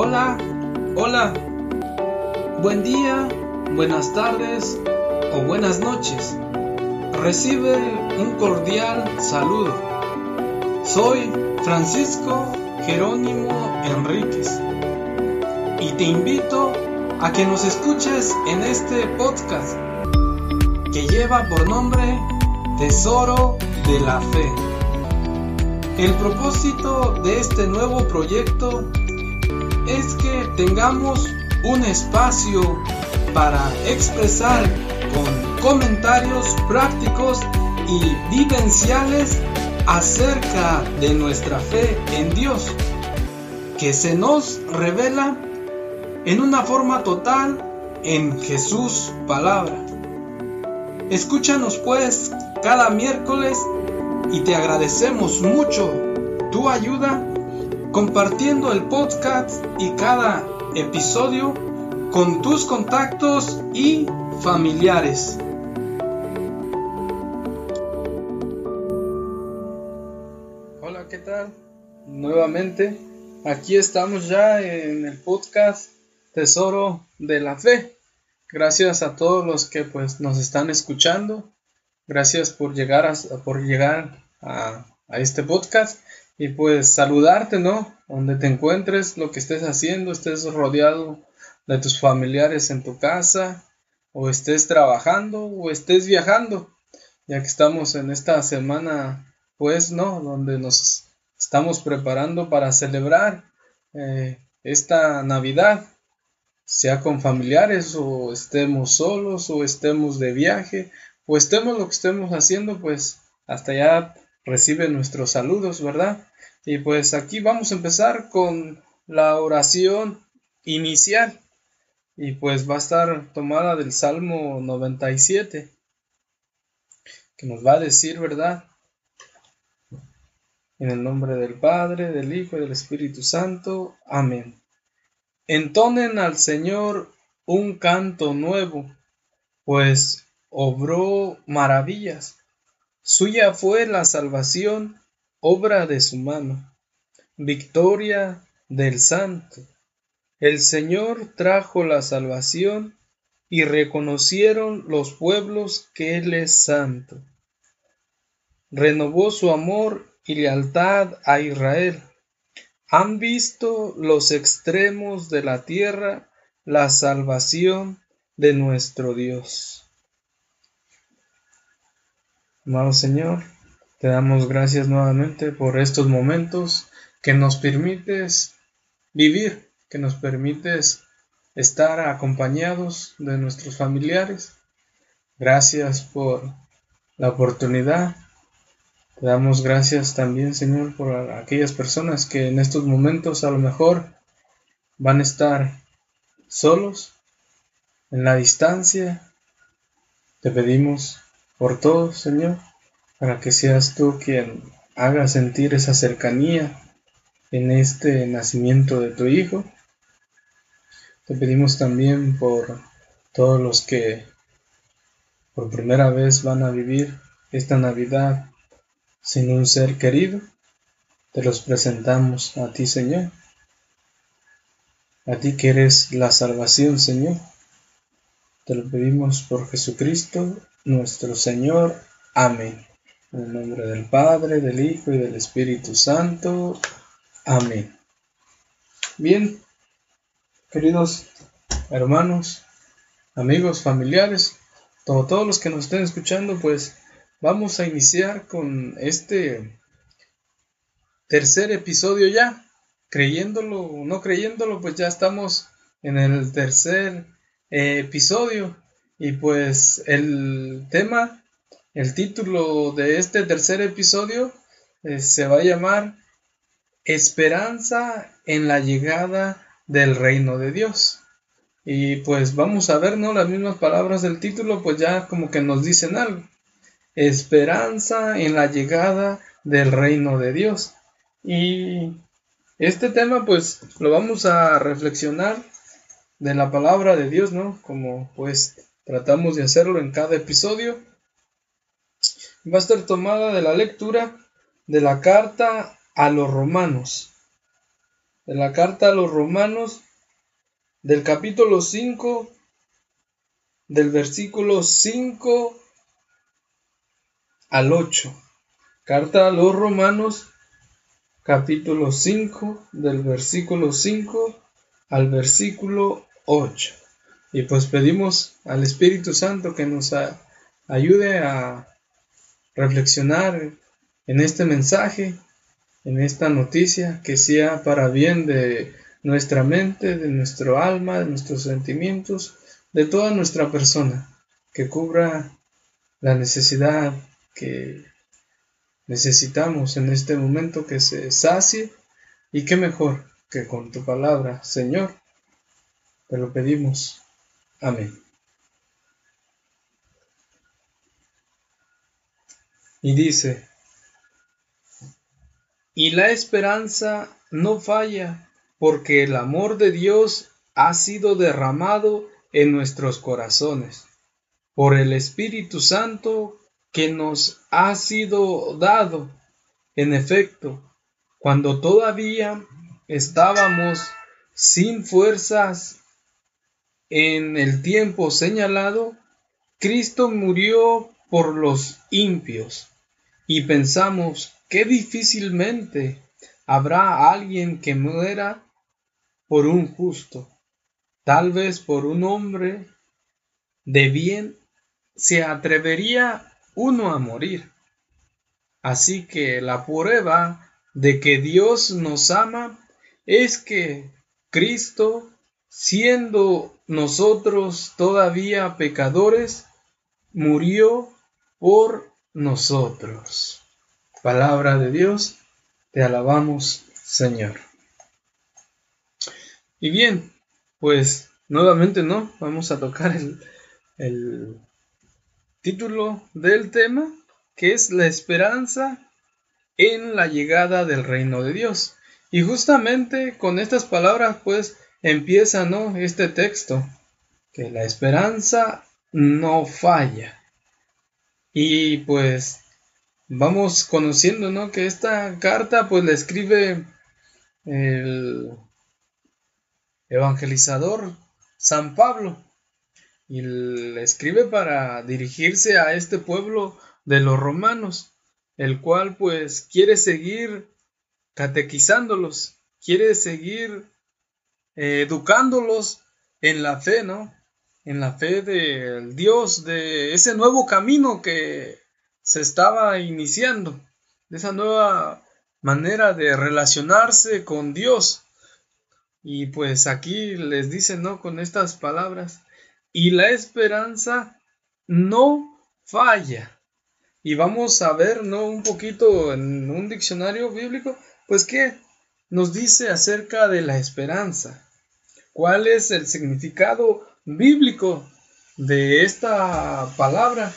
Hola, hola. Buen día, buenas tardes o buenas noches. Recibe un cordial saludo. Soy Francisco Jerónimo Enríquez y te invito a que nos escuches en este podcast que lleva por nombre Tesoro de la Fe. El propósito de este nuevo proyecto es que tengamos un espacio para expresar con comentarios prácticos y vivenciales acerca de nuestra fe en Dios, que se nos revela en una forma total en Jesús palabra. Escúchanos pues cada miércoles y te agradecemos mucho tu ayuda compartiendo el podcast y cada episodio con tus contactos y familiares. Hola, ¿qué tal? Nuevamente, aquí estamos ya en el podcast Tesoro de la Fe. Gracias a todos los que pues nos están escuchando. Gracias por llegar a, por llegar a, a este podcast y pues saludarte, ¿no? Donde te encuentres, lo que estés haciendo, estés rodeado de tus familiares en tu casa, o estés trabajando, o estés viajando, ya que estamos en esta semana, pues, ¿no? Donde nos estamos preparando para celebrar eh, esta Navidad, sea con familiares, o estemos solos, o estemos de viaje, o estemos lo que estemos haciendo, pues, hasta ya recibe nuestros saludos, ¿verdad? Y pues aquí vamos a empezar con la oración inicial. Y pues va a estar tomada del Salmo 97, que nos va a decir, ¿verdad? En el nombre del Padre, del Hijo y del Espíritu Santo. Amén. Entonen al Señor un canto nuevo, pues obró maravillas. Suya fue la salvación, obra de su mano. Victoria del Santo. El Señor trajo la salvación y reconocieron los pueblos que Él es santo. Renovó su amor y lealtad a Israel. Han visto los extremos de la tierra la salvación de nuestro Dios. Amado Señor, te damos gracias nuevamente por estos momentos que nos permites vivir, que nos permites estar acompañados de nuestros familiares. Gracias por la oportunidad. Te damos gracias también, Señor, por aquellas personas que en estos momentos a lo mejor van a estar solos, en la distancia. Te pedimos por todo, Señor, para que seas tú quien haga sentir esa cercanía en este nacimiento de tu Hijo. Te pedimos también por todos los que por primera vez van a vivir esta Navidad sin un ser querido. Te los presentamos a ti, Señor. A ti que eres la salvación, Señor. Te lo pedimos por Jesucristo, nuestro Señor. Amén. En el nombre del Padre, del Hijo y del Espíritu Santo. Amén. Bien, queridos hermanos, amigos, familiares, todos los que nos estén escuchando, pues vamos a iniciar con este tercer episodio ya. Creyéndolo o no creyéndolo, pues ya estamos en el tercer eh, episodio. Y pues el tema, el título de este tercer episodio eh, se va a llamar Esperanza en la llegada del reino de Dios. Y pues vamos a ver, ¿no? Las mismas palabras del título, pues ya como que nos dicen algo. Esperanza en la llegada del reino de Dios. Y este tema, pues lo vamos a reflexionar de la palabra de Dios, ¿no? Como pues Tratamos de hacerlo en cada episodio. Va a estar tomada de la lectura de la carta a los romanos. de la carta a los romanos del capítulo 5 del versículo 5 al 8. Carta a los romanos capítulo 5 del versículo 5 al versículo 8. Y pues pedimos al Espíritu Santo que nos ayude a reflexionar en este mensaje en esta noticia que sea para bien de nuestra mente, de nuestro alma, de nuestros sentimientos, de toda nuestra persona, que cubra la necesidad que necesitamos en este momento que se sacie y qué mejor que con tu palabra, Señor. Te lo pedimos. Amén. Y dice, y la esperanza no falla, porque el amor de Dios ha sido derramado en nuestros corazones por el Espíritu Santo que nos ha sido dado. En efecto, cuando todavía estábamos sin fuerzas en el tiempo señalado, Cristo murió por los impios y pensamos que difícilmente habrá alguien que muera por un justo. Tal vez por un hombre de bien se atrevería uno a morir. Así que la prueba de que Dios nos ama es que Cristo, siendo nosotros todavía pecadores, murió por nosotros. Palabra de Dios, te alabamos, Señor. Y bien, pues nuevamente no, vamos a tocar el, el título del tema, que es la esperanza en la llegada del reino de Dios. Y justamente con estas palabras pues empieza ¿no? este texto, que la esperanza no falla. Y pues vamos conociendo, ¿no? Que esta carta pues la escribe el evangelizador San Pablo y la escribe para dirigirse a este pueblo de los romanos, el cual pues quiere seguir catequizándolos, quiere seguir eh, educándolos en la fe, ¿no? en la fe del Dios, de ese nuevo camino que se estaba iniciando, de esa nueva manera de relacionarse con Dios. Y pues aquí les dice, ¿no? Con estas palabras, y la esperanza no falla. Y vamos a ver, ¿no? Un poquito en un diccionario bíblico, pues qué nos dice acerca de la esperanza. ¿Cuál es el significado bíblico de esta palabra.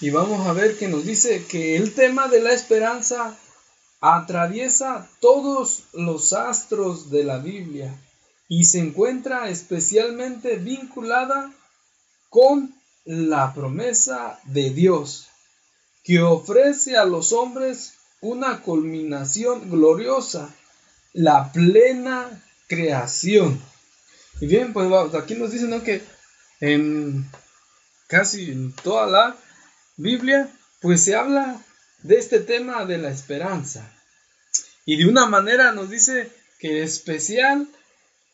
Y vamos a ver que nos dice que el tema de la esperanza atraviesa todos los astros de la Biblia y se encuentra especialmente vinculada con la promesa de Dios, que ofrece a los hombres una culminación gloriosa, la plena creación. Y bien, pues aquí nos dicen que en casi en toda la Biblia, pues se habla de este tema de la esperanza. Y de una manera nos dice que especial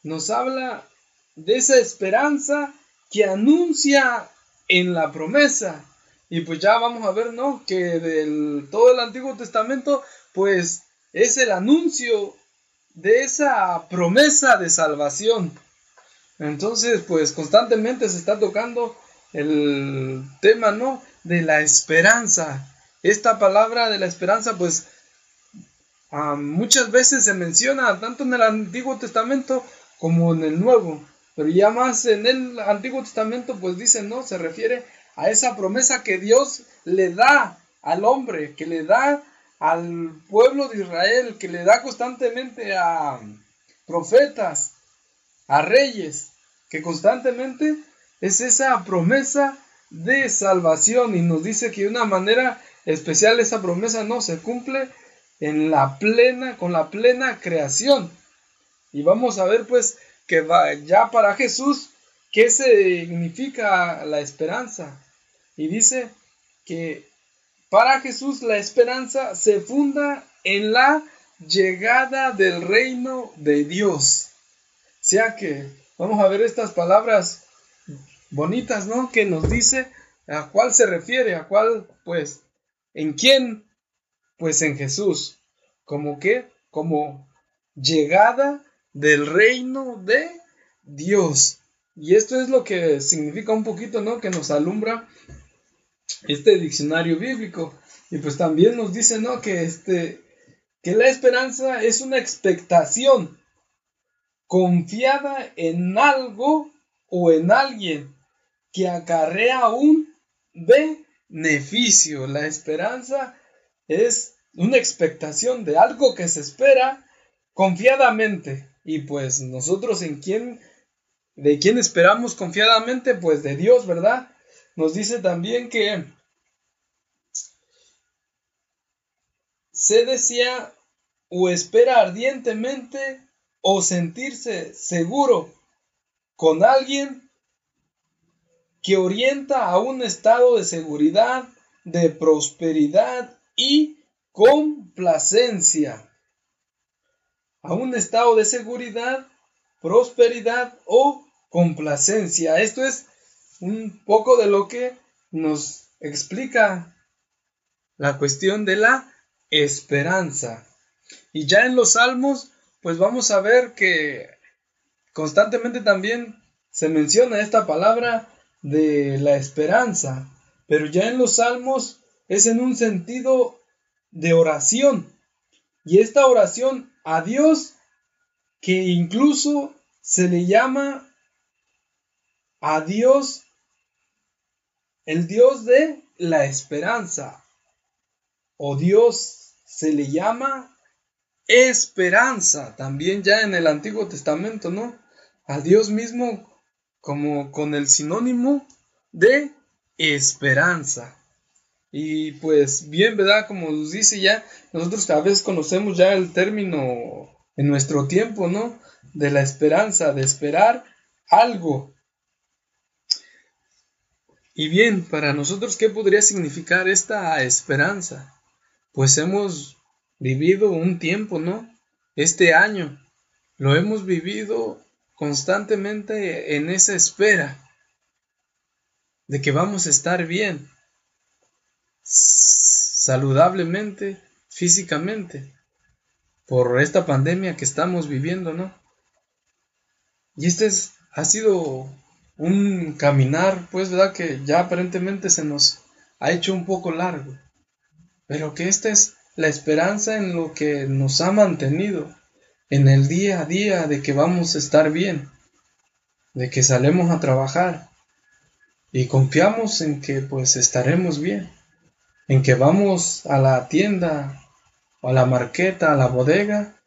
nos habla de esa esperanza que anuncia en la promesa. Y pues ya vamos a ver, ¿no? Que del todo el Antiguo Testamento, pues es el anuncio de esa promesa de salvación. Entonces, pues constantemente se está tocando el tema, ¿no? De la esperanza. Esta palabra de la esperanza, pues muchas veces se menciona tanto en el Antiguo Testamento como en el Nuevo. Pero ya más en el Antiguo Testamento, pues dice, ¿no? Se refiere a esa promesa que Dios le da al hombre, que le da al pueblo de Israel, que le da constantemente a profetas, a reyes, que constantemente es esa promesa de salvación y nos dice que de una manera especial esa promesa no se cumple en la plena, con la plena creación. Y vamos a ver pues que va, ya para Jesús, ¿qué significa la esperanza? Y dice que para Jesús la esperanza se funda en la llegada del reino de Dios. O sea que vamos a ver estas palabras bonitas, ¿no? Que nos dice a cuál se refiere, a cuál, pues, en quién, pues en Jesús. Como que, como llegada del reino de Dios. Y esto es lo que significa un poquito, ¿no? Que nos alumbra este diccionario bíblico. Y pues también nos dice, ¿no? Que este, que la esperanza es una expectación confiada en algo o en alguien que acarrea un beneficio. La esperanza es una expectación de algo que se espera confiadamente. Y pues nosotros en quién, de quién esperamos confiadamente, pues de Dios, ¿verdad? Nos dice también que se desea o espera ardientemente o sentirse seguro con alguien que orienta a un estado de seguridad, de prosperidad y complacencia. A un estado de seguridad, prosperidad o complacencia. Esto es un poco de lo que nos explica la cuestión de la esperanza. Y ya en los salmos, pues vamos a ver que constantemente también se menciona esta palabra de la esperanza, pero ya en los salmos es en un sentido de oración. Y esta oración a Dios que incluso se le llama a Dios el Dios de la esperanza o Dios se le llama esperanza también ya en el Antiguo Testamento, ¿no? A Dios mismo como con el sinónimo de esperanza. Y pues bien, ¿verdad? Como nos dice ya, nosotros a veces conocemos ya el término en nuestro tiempo, ¿no? De la esperanza, de esperar algo. Y bien, para nosotros, ¿qué podría significar esta esperanza? Pues hemos vivido un tiempo, ¿no? Este año lo hemos vivido constantemente en esa espera de que vamos a estar bien, saludablemente, físicamente, por esta pandemia que estamos viviendo, ¿no? Y este es, ha sido un caminar, pues, ¿verdad? Que ya aparentemente se nos ha hecho un poco largo, pero que esta es la esperanza en lo que nos ha mantenido en el día a día de que vamos a estar bien, de que salemos a trabajar y confiamos en que pues estaremos bien, en que vamos a la tienda o a la marqueta, a la bodega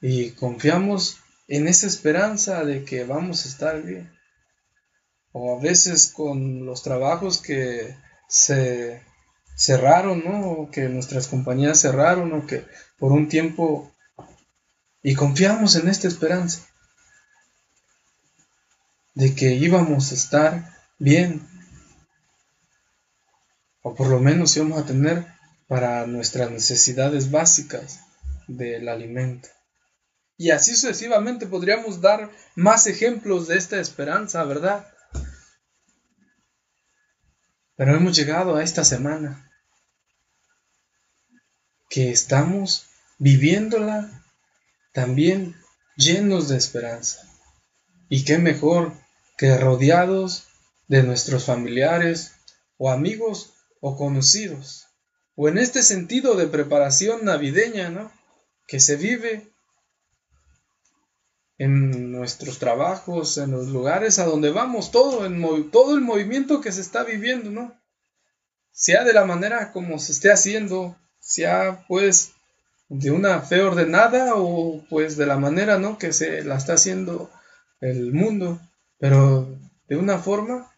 y confiamos en esa esperanza de que vamos a estar bien. O a veces con los trabajos que se cerraron, ¿no? O que nuestras compañías cerraron o que por un tiempo y confiamos en esta esperanza de que íbamos a estar bien, o por lo menos íbamos a tener para nuestras necesidades básicas del alimento. Y así sucesivamente podríamos dar más ejemplos de esta esperanza, ¿verdad? Pero hemos llegado a esta semana que estamos viviéndola también llenos de esperanza. Y qué mejor que rodeados de nuestros familiares o amigos o conocidos. O en este sentido de preparación navideña, ¿no? Que se vive en nuestros trabajos, en los lugares a donde vamos, todo, en todo el movimiento que se está viviendo, ¿no? Sea de la manera como se esté haciendo, sea pues de una fe ordenada o pues de la manera, ¿no? Que se la está haciendo el mundo, pero de una forma,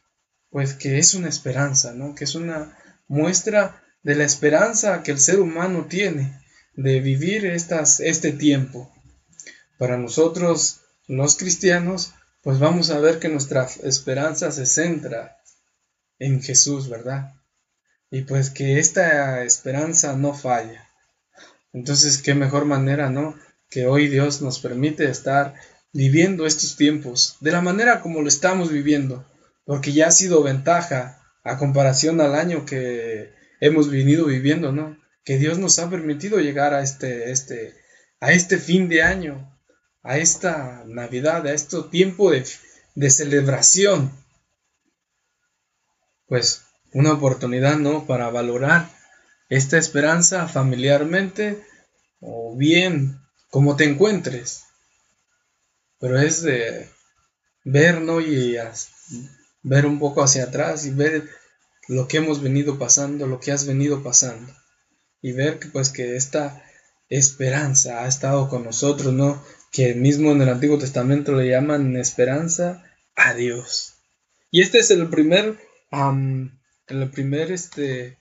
pues que es una esperanza, ¿no? Que es una muestra de la esperanza que el ser humano tiene, de vivir estas, este tiempo. Para nosotros, los cristianos, pues vamos a ver que nuestra esperanza se centra en Jesús, ¿verdad? Y pues que esta esperanza no falla. Entonces, qué mejor manera, ¿no? Que hoy Dios nos permite estar viviendo estos tiempos de la manera como lo estamos viviendo, porque ya ha sido ventaja a comparación al año que hemos venido viviendo, ¿no? Que Dios nos ha permitido llegar a este, este, a este fin de año, a esta Navidad, a este tiempo de, de celebración. Pues una oportunidad, ¿no? Para valorar esta esperanza familiarmente o bien como te encuentres. Pero es de ver, ¿no? Y ver un poco hacia atrás y ver lo que hemos venido pasando, lo que has venido pasando. Y ver que pues que esta esperanza ha estado con nosotros, ¿no? Que mismo en el Antiguo Testamento le llaman esperanza a Dios. Y este es el primer, el primer este,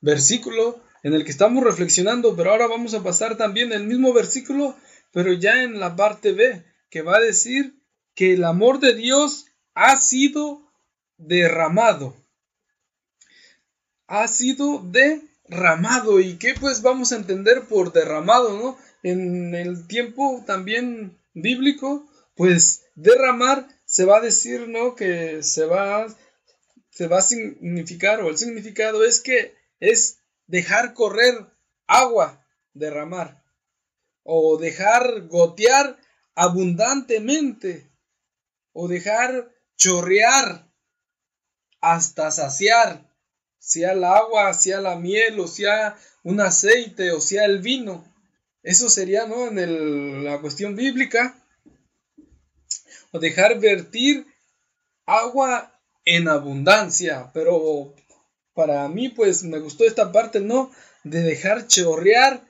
versículo en el que estamos reflexionando, pero ahora vamos a pasar también el mismo versículo, pero ya en la parte B, que va a decir que el amor de Dios ha sido derramado. Ha sido derramado. ¿Y qué pues vamos a entender por derramado, no? En el tiempo también bíblico, pues derramar se va a decir, ¿no? Que se va, se va a significar, o el significado es que es dejar correr agua, derramar, o dejar gotear abundantemente, o dejar chorrear hasta saciar, sea el agua, sea la miel, o sea un aceite, o sea el vino. Eso sería, ¿no? En la cuestión bíblica. O dejar vertir agua en abundancia. Pero para mí, pues me gustó esta parte, ¿no? De dejar chorrear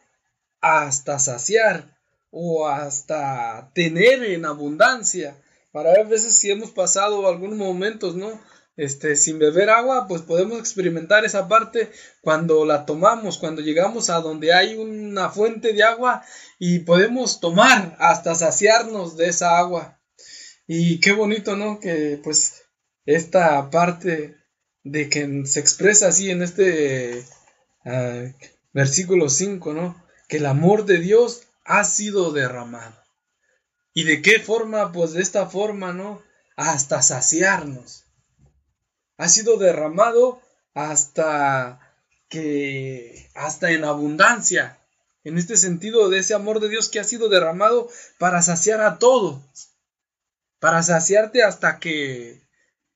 hasta saciar o hasta tener en abundancia. Para veces si hemos pasado algunos momentos, ¿no? Este, sin beber agua, pues podemos experimentar esa parte cuando la tomamos, cuando llegamos a donde hay una fuente de agua y podemos tomar hasta saciarnos de esa agua. Y qué bonito, ¿no? Que pues esta parte de que se expresa así en este ah, versículo 5, ¿no? Que el amor de Dios ha sido derramado. ¿Y de qué forma? Pues de esta forma, ¿no? Hasta saciarnos. Ha sido derramado hasta que, hasta en abundancia. En este sentido de ese amor de Dios que ha sido derramado para saciar a todos. Para saciarte hasta que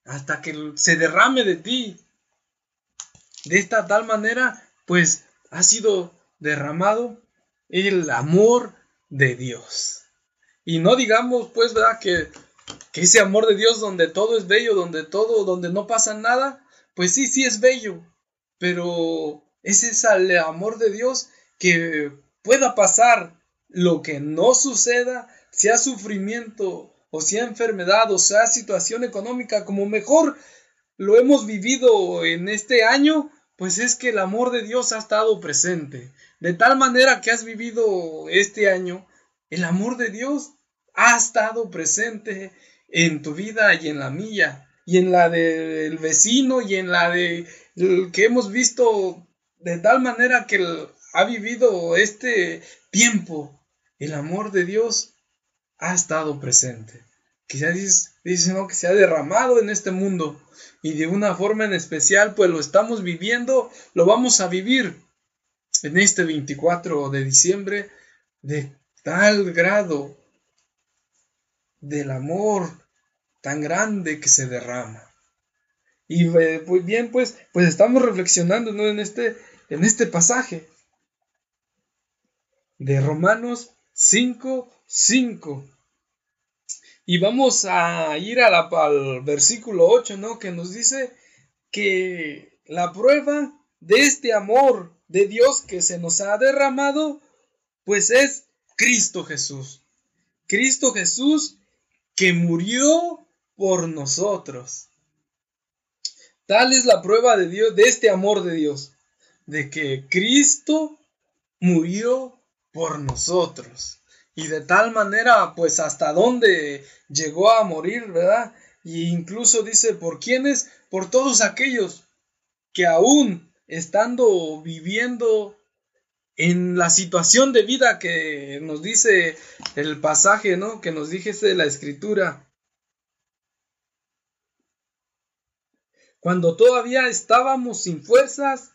hasta que se derrame de ti. De esta tal manera, pues ha sido derramado el amor de Dios. Y no digamos, pues, ¿verdad? Que, que ese amor de Dios donde todo es bello, donde todo, donde no pasa nada, pues sí, sí es bello, pero es ese amor de Dios que pueda pasar lo que no suceda, sea sufrimiento, o sea enfermedad, o sea situación económica, como mejor lo hemos vivido en este año, pues es que el amor de Dios ha estado presente. De tal manera que has vivido este año, el amor de Dios ha estado presente en tu vida y en la mía, y en la del vecino y en la de que hemos visto de tal manera que ha vivido este tiempo. El amor de Dios ha estado presente. Quizás dice, ¿no? que se ha derramado en este mundo y de una forma en especial, pues lo estamos viviendo, lo vamos a vivir en este 24 de diciembre de tal grado del amor tan grande que se derrama. Y eh, pues bien, pues, pues estamos reflexionando en, este, en este pasaje de Romanos 5, 5. Y vamos a ir a la, al versículo 8, ¿no? Que nos dice que la prueba de este amor de Dios que se nos ha derramado, pues es Cristo Jesús. Cristo Jesús que murió por nosotros. Tal es la prueba de Dios, de este amor de Dios, de que Cristo murió por nosotros. Y de tal manera, pues hasta dónde llegó a morir, ¿verdad? Y incluso dice, ¿por quiénes? Por todos aquellos que aún estando viviendo en la situación de vida que nos dice el pasaje, ¿no? Que nos dijese la escritura. Cuando todavía estábamos sin fuerzas,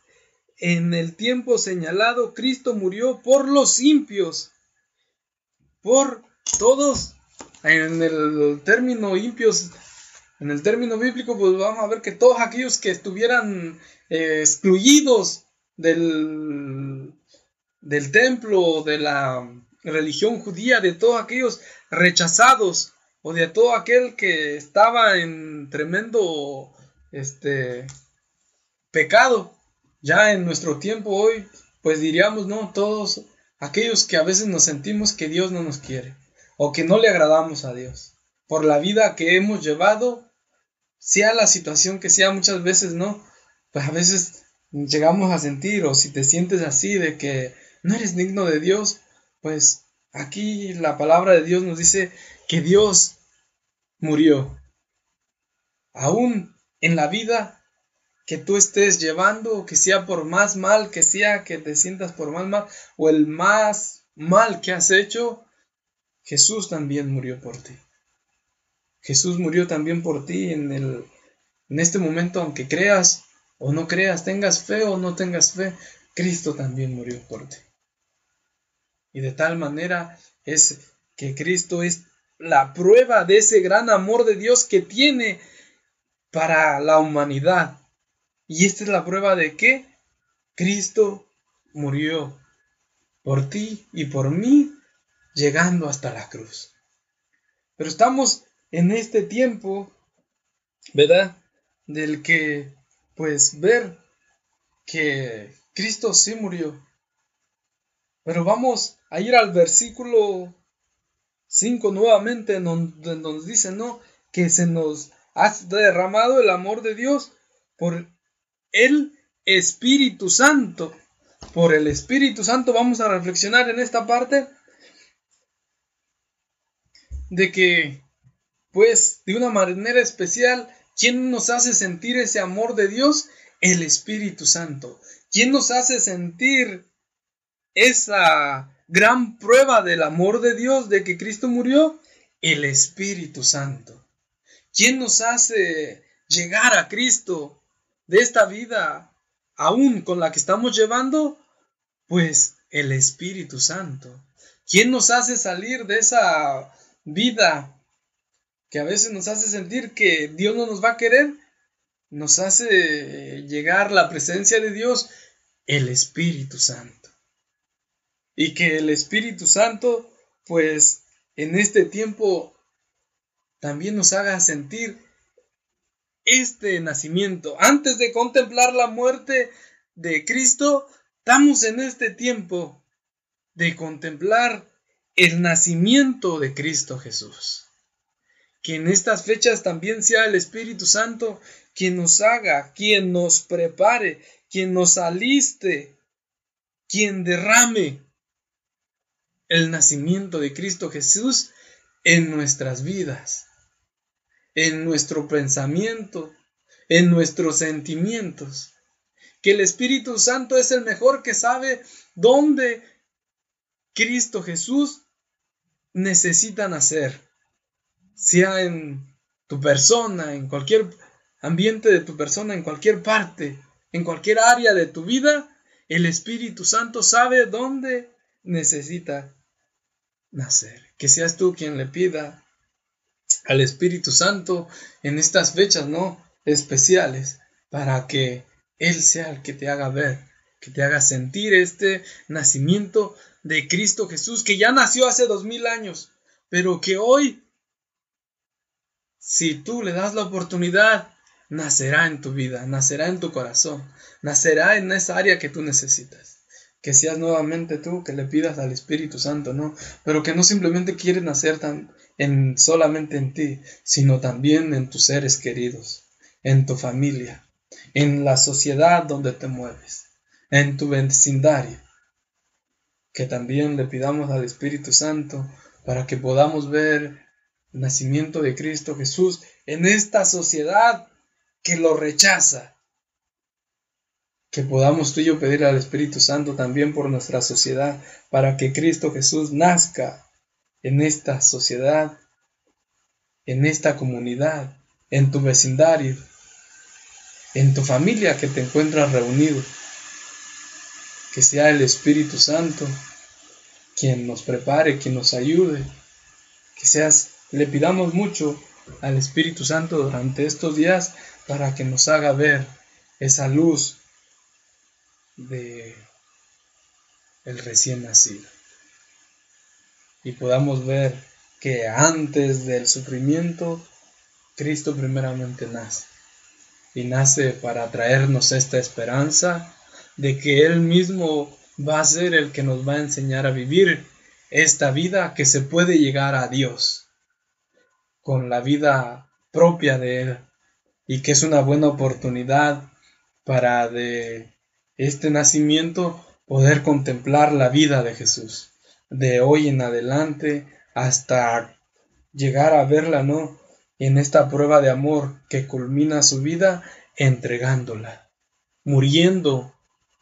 en el tiempo señalado, Cristo murió por los impios, por todos, en el término impios, en el término bíblico, pues vamos a ver que todos aquellos que estuvieran eh, excluidos del, del templo, de la religión judía, de todos aquellos rechazados o de todo aquel que estaba en tremendo este pecado. Ya en nuestro tiempo hoy, pues diríamos, no, todos aquellos que a veces nos sentimos que Dios no nos quiere o que no le agradamos a Dios por la vida que hemos llevado, sea la situación que sea, muchas veces no, pues a veces llegamos a sentir o si te sientes así de que no eres digno de Dios, pues aquí la palabra de Dios nos dice que Dios murió. Aún en la vida que tú estés llevando, que sea por más mal que sea, que te sientas por más mal, o el más mal que has hecho, Jesús también murió por ti. Jesús murió también por ti en, el, en este momento, aunque creas o no creas, tengas fe o no tengas fe, Cristo también murió por ti. Y de tal manera es que Cristo es la prueba de ese gran amor de Dios que tiene para la humanidad. Y esta es la prueba de que Cristo murió por ti y por mí, llegando hasta la cruz. Pero estamos en este tiempo, ¿verdad? Del que, pues, ver que Cristo sí murió. Pero vamos a ir al versículo 5 nuevamente, donde nos dice, ¿no? Que se nos ha derramado el amor de Dios por el Espíritu Santo. Por el Espíritu Santo vamos a reflexionar en esta parte de que, pues, de una manera especial, ¿quién nos hace sentir ese amor de Dios? El Espíritu Santo. ¿Quién nos hace sentir esa gran prueba del amor de Dios, de que Cristo murió? El Espíritu Santo. ¿Quién nos hace llegar a Cristo de esta vida aún con la que estamos llevando? Pues el Espíritu Santo. ¿Quién nos hace salir de esa vida que a veces nos hace sentir que Dios no nos va a querer? Nos hace llegar la presencia de Dios, el Espíritu Santo. Y que el Espíritu Santo, pues en este tiempo también nos haga sentir este nacimiento. Antes de contemplar la muerte de Cristo, estamos en este tiempo de contemplar el nacimiento de Cristo Jesús. Que en estas fechas también sea el Espíritu Santo quien nos haga, quien nos prepare, quien nos aliste, quien derrame el nacimiento de Cristo Jesús en nuestras vidas en nuestro pensamiento, en nuestros sentimientos. Que el Espíritu Santo es el mejor que sabe dónde Cristo Jesús necesita nacer. Sea en tu persona, en cualquier ambiente de tu persona, en cualquier parte, en cualquier área de tu vida, el Espíritu Santo sabe dónde necesita nacer. Que seas tú quien le pida al Espíritu Santo en estas fechas, ¿no? Especiales, para que Él sea el que te haga ver, que te haga sentir este nacimiento de Cristo Jesús, que ya nació hace dos mil años, pero que hoy, si tú le das la oportunidad, nacerá en tu vida, nacerá en tu corazón, nacerá en esa área que tú necesitas que seas nuevamente tú, que le pidas al Espíritu Santo, ¿no? Pero que no simplemente quiere nacer tan en solamente en ti, sino también en tus seres queridos, en tu familia, en la sociedad donde te mueves, en tu vecindario. que también le pidamos al Espíritu Santo para que podamos ver el nacimiento de Cristo Jesús en esta sociedad que lo rechaza. Que podamos tú y yo pedir al Espíritu Santo también por nuestra sociedad para que Cristo Jesús nazca en esta sociedad, en esta comunidad, en tu vecindario, en tu familia que te encuentras reunido. Que sea el Espíritu Santo quien nos prepare, quien nos ayude. Que seas, le pidamos mucho al Espíritu Santo durante estos días para que nos haga ver esa luz de el recién nacido. Y podamos ver que antes del sufrimiento, Cristo primeramente nace. Y nace para traernos esta esperanza de que Él mismo va a ser el que nos va a enseñar a vivir esta vida que se puede llegar a Dios con la vida propia de Él y que es una buena oportunidad para de este nacimiento poder contemplar la vida de Jesús de hoy en adelante hasta llegar a verla, ¿no? En esta prueba de amor que culmina su vida entregándola, muriendo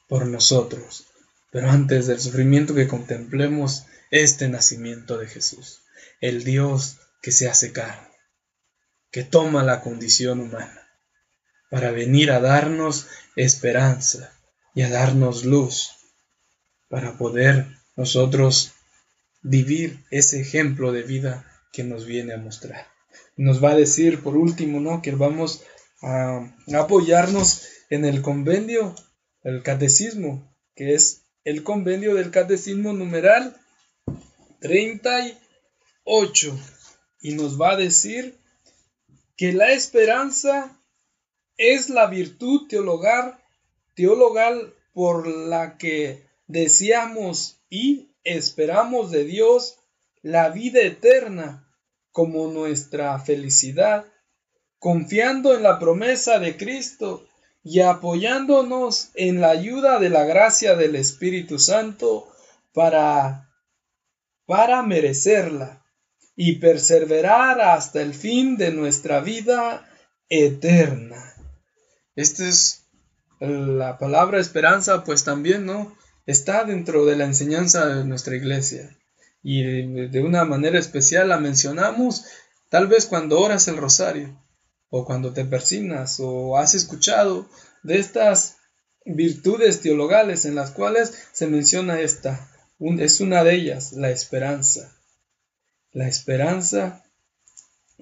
por nosotros. Pero antes del sufrimiento que contemplemos este nacimiento de Jesús, el Dios que se hace carne, que toma la condición humana para venir a darnos esperanza y a darnos luz, para poder nosotros vivir ese ejemplo de vida que nos viene a mostrar. Nos va a decir por último, ¿no? Que vamos a apoyarnos en el convenio, el catecismo, que es el convenio del catecismo numeral 38 y nos va a decir que la esperanza es la virtud teologal, teologal por la que deseamos y esperamos de Dios la vida eterna como nuestra felicidad, confiando en la promesa de Cristo y apoyándonos en la ayuda de la gracia del Espíritu Santo para, para merecerla y perseverar hasta el fin de nuestra vida eterna. Esta es la palabra esperanza, pues también, ¿no? Está dentro de la enseñanza de nuestra iglesia. Y de una manera especial la mencionamos tal vez cuando oras el rosario o cuando te persignas o has escuchado de estas virtudes teologales en las cuales se menciona esta. es una de ellas, la esperanza. La esperanza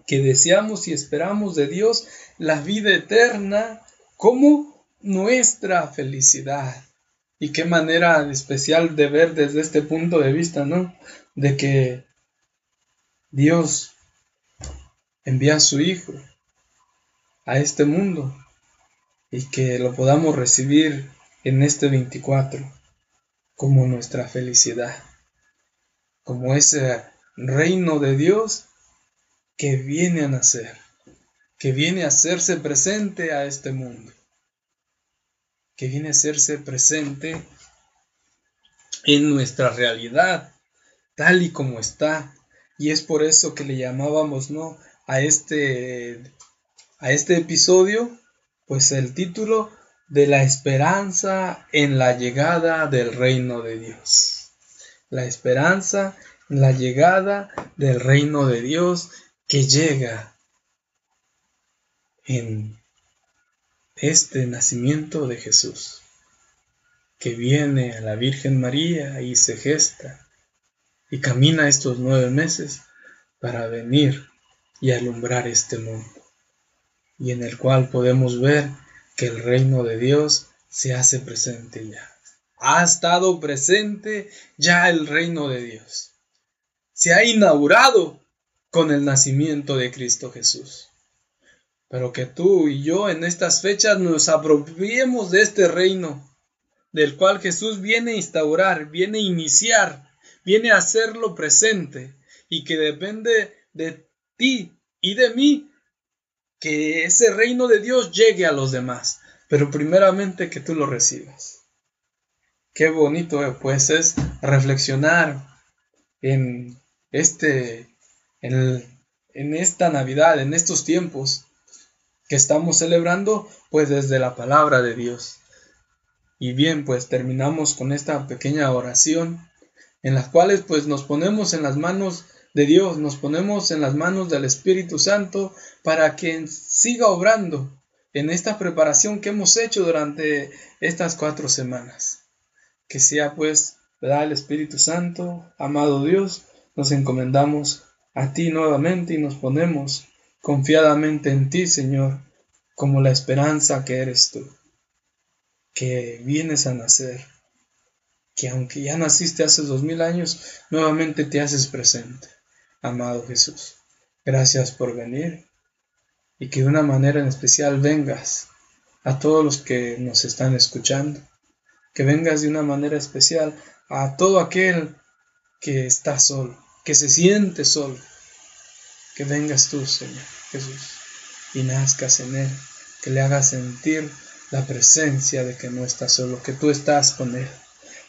que deseamos y esperamos de Dios, la vida eterna como nuestra felicidad. Y qué manera especial de ver desde este punto de vista, ¿no? De que Dios envía a su Hijo a este mundo y que lo podamos recibir en este 24 como nuestra felicidad, como ese reino de Dios que viene a nacer, que viene a hacerse presente a este mundo, que viene a hacerse presente en nuestra realidad, tal y como está. Y es por eso que le llamábamos, ¿no? A este a este episodio, pues el título de la esperanza en la llegada del reino de Dios. La esperanza en la llegada del reino de Dios que llega en este nacimiento de Jesús, que viene a la Virgen María y se gesta y camina estos nueve meses para venir y alumbrar este mundo y en el cual podemos ver que el reino de Dios se hace presente ya. Ha estado presente ya el reino de Dios. Se ha inaugurado con el nacimiento de Cristo Jesús. Pero que tú y yo en estas fechas nos apropiemos de este reino, del cual Jesús viene a instaurar, viene a iniciar, viene a hacerlo presente y que depende de ti y de mí que ese reino de Dios llegue a los demás, pero primeramente que tú lo recibas. qué bonito eh, pues es reflexionar en este en, en esta Navidad, en estos tiempos que estamos celebrando, pues desde la palabra de Dios. Y bien, pues terminamos con esta pequeña oración en las cuales pues nos ponemos en las manos de Dios, nos ponemos en las manos del Espíritu Santo para que siga obrando en esta preparación que hemos hecho durante estas cuatro semanas. Que sea pues, ¿verdad? El Espíritu Santo, amado Dios, nos encomendamos a ti nuevamente y nos ponemos confiadamente en ti, Señor, como la esperanza que eres tú, que vienes a nacer, que aunque ya naciste hace dos mil años, nuevamente te haces presente. Amado Jesús, gracias por venir y que de una manera en especial vengas a todos los que nos están escuchando, que vengas de una manera especial a todo aquel que está solo, que se siente solo, que vengas tú, Señor Jesús, y nazcas en Él, que le hagas sentir la presencia de que no está solo, que tú estás con Él.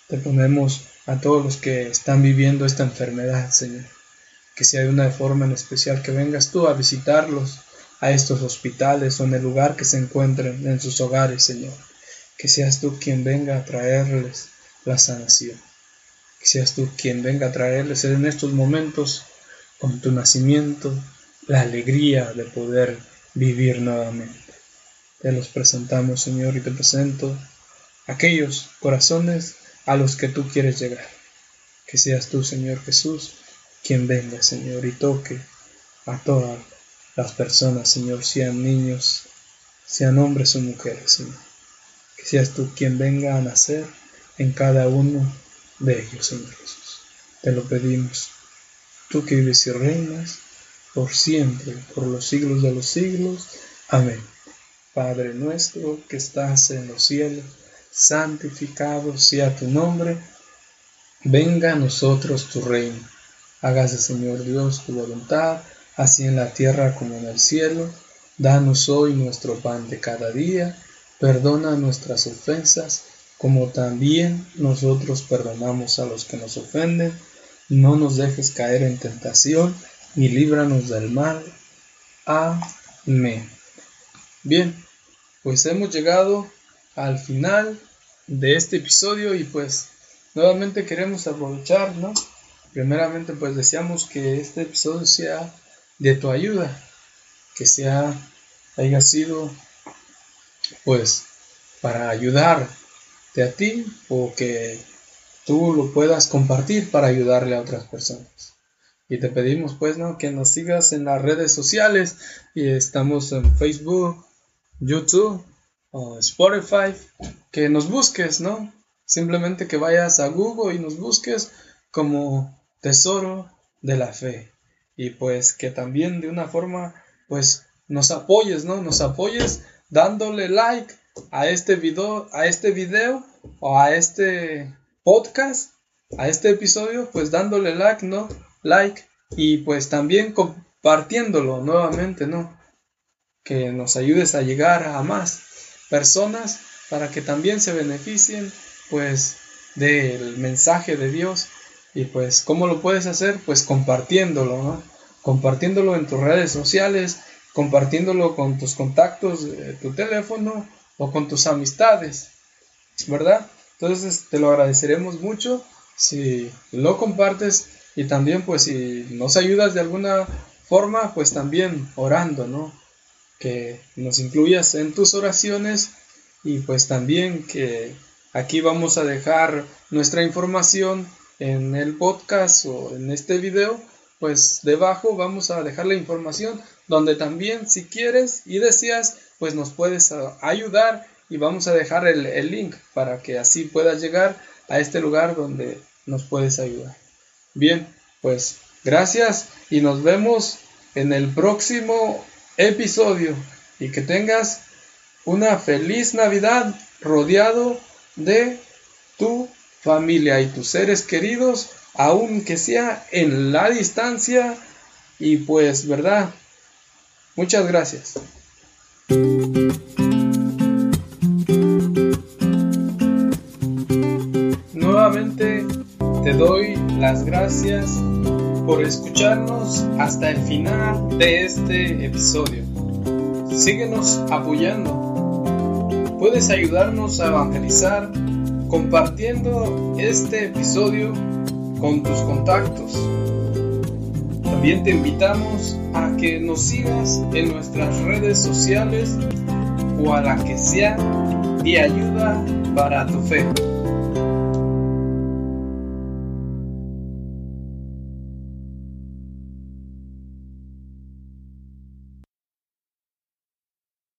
Te ponemos a todos los que están viviendo esta enfermedad, Señor, que sea de una forma en especial, que vengas tú a visitarlos a estos hospitales o en el lugar que se encuentren en sus hogares, Señor. Que seas tú quien venga a traerles la sanación. Que seas tú quien venga a traerles en estos momentos con tu nacimiento, la alegría de poder vivir nuevamente. Te los presentamos, Señor, y te presento aquellos corazones a los que tú quieres llegar. Que seas tú, Señor Jesús, quien venga, Señor, y toque a todas las personas, Señor, sean niños, sean hombres o mujeres, Señor. Que seas tú quien venga a nacer en cada uno de ellos, Señor Jesús. Te lo pedimos tú que vives y reinas por siempre, por los siglos de los siglos. Amén. Padre nuestro que estás en los cielos, santificado sea tu nombre, venga a nosotros tu reino. Hágase, Señor Dios, tu voluntad, así en la tierra como en el cielo. Danos hoy nuestro pan de cada día, perdona nuestras ofensas, como también nosotros perdonamos a los que nos ofenden no nos dejes caer en tentación y líbranos del mal. Amén. Bien, pues hemos llegado al final de este episodio y pues nuevamente queremos aprovechar, ¿no? Primeramente pues deseamos que este episodio sea de tu ayuda, que sea, haya sido pues para ayudarte a ti o que tú lo puedas compartir para ayudarle a otras personas. Y te pedimos pues, ¿no? Que nos sigas en las redes sociales y estamos en Facebook, YouTube, o Spotify, que nos busques, ¿no? Simplemente que vayas a Google y nos busques como Tesoro de la Fe. Y pues que también de una forma, pues nos apoyes, ¿no? Nos apoyes dándole like a este video, a este video o a este podcast, a este episodio, pues dándole like, ¿no? Like y pues también compartiéndolo nuevamente, ¿no? Que nos ayudes a llegar a más personas para que también se beneficien pues del mensaje de Dios y pues cómo lo puedes hacer pues compartiéndolo, ¿no? Compartiéndolo en tus redes sociales, compartiéndolo con tus contactos tu teléfono o con tus amistades, ¿verdad? Entonces te lo agradeceremos mucho si lo compartes y también pues si nos ayudas de alguna forma pues también orando, ¿no? Que nos incluyas en tus oraciones y pues también que aquí vamos a dejar nuestra información en el podcast o en este video pues debajo vamos a dejar la información donde también si quieres y deseas pues nos puedes ayudar y vamos a dejar el, link para que así puedas llegar a este lugar donde nos puedes ayudar. Bien, pues gracias y nos vemos en el próximo episodio y que tengas una feliz Navidad rodeado de tu familia y tus seres queridos, aunque sea en la distancia. Y pues, ¿verdad? Muchas gracias. Te doy las gracias por escucharnos hasta el final de este episodio. Síguenos apoyando. Puedes ayudarnos a evangelizar compartiendo este episodio con tus contactos. También te invitamos a que nos sigas en nuestras redes sociales o a la que sea de ayuda para tu fe.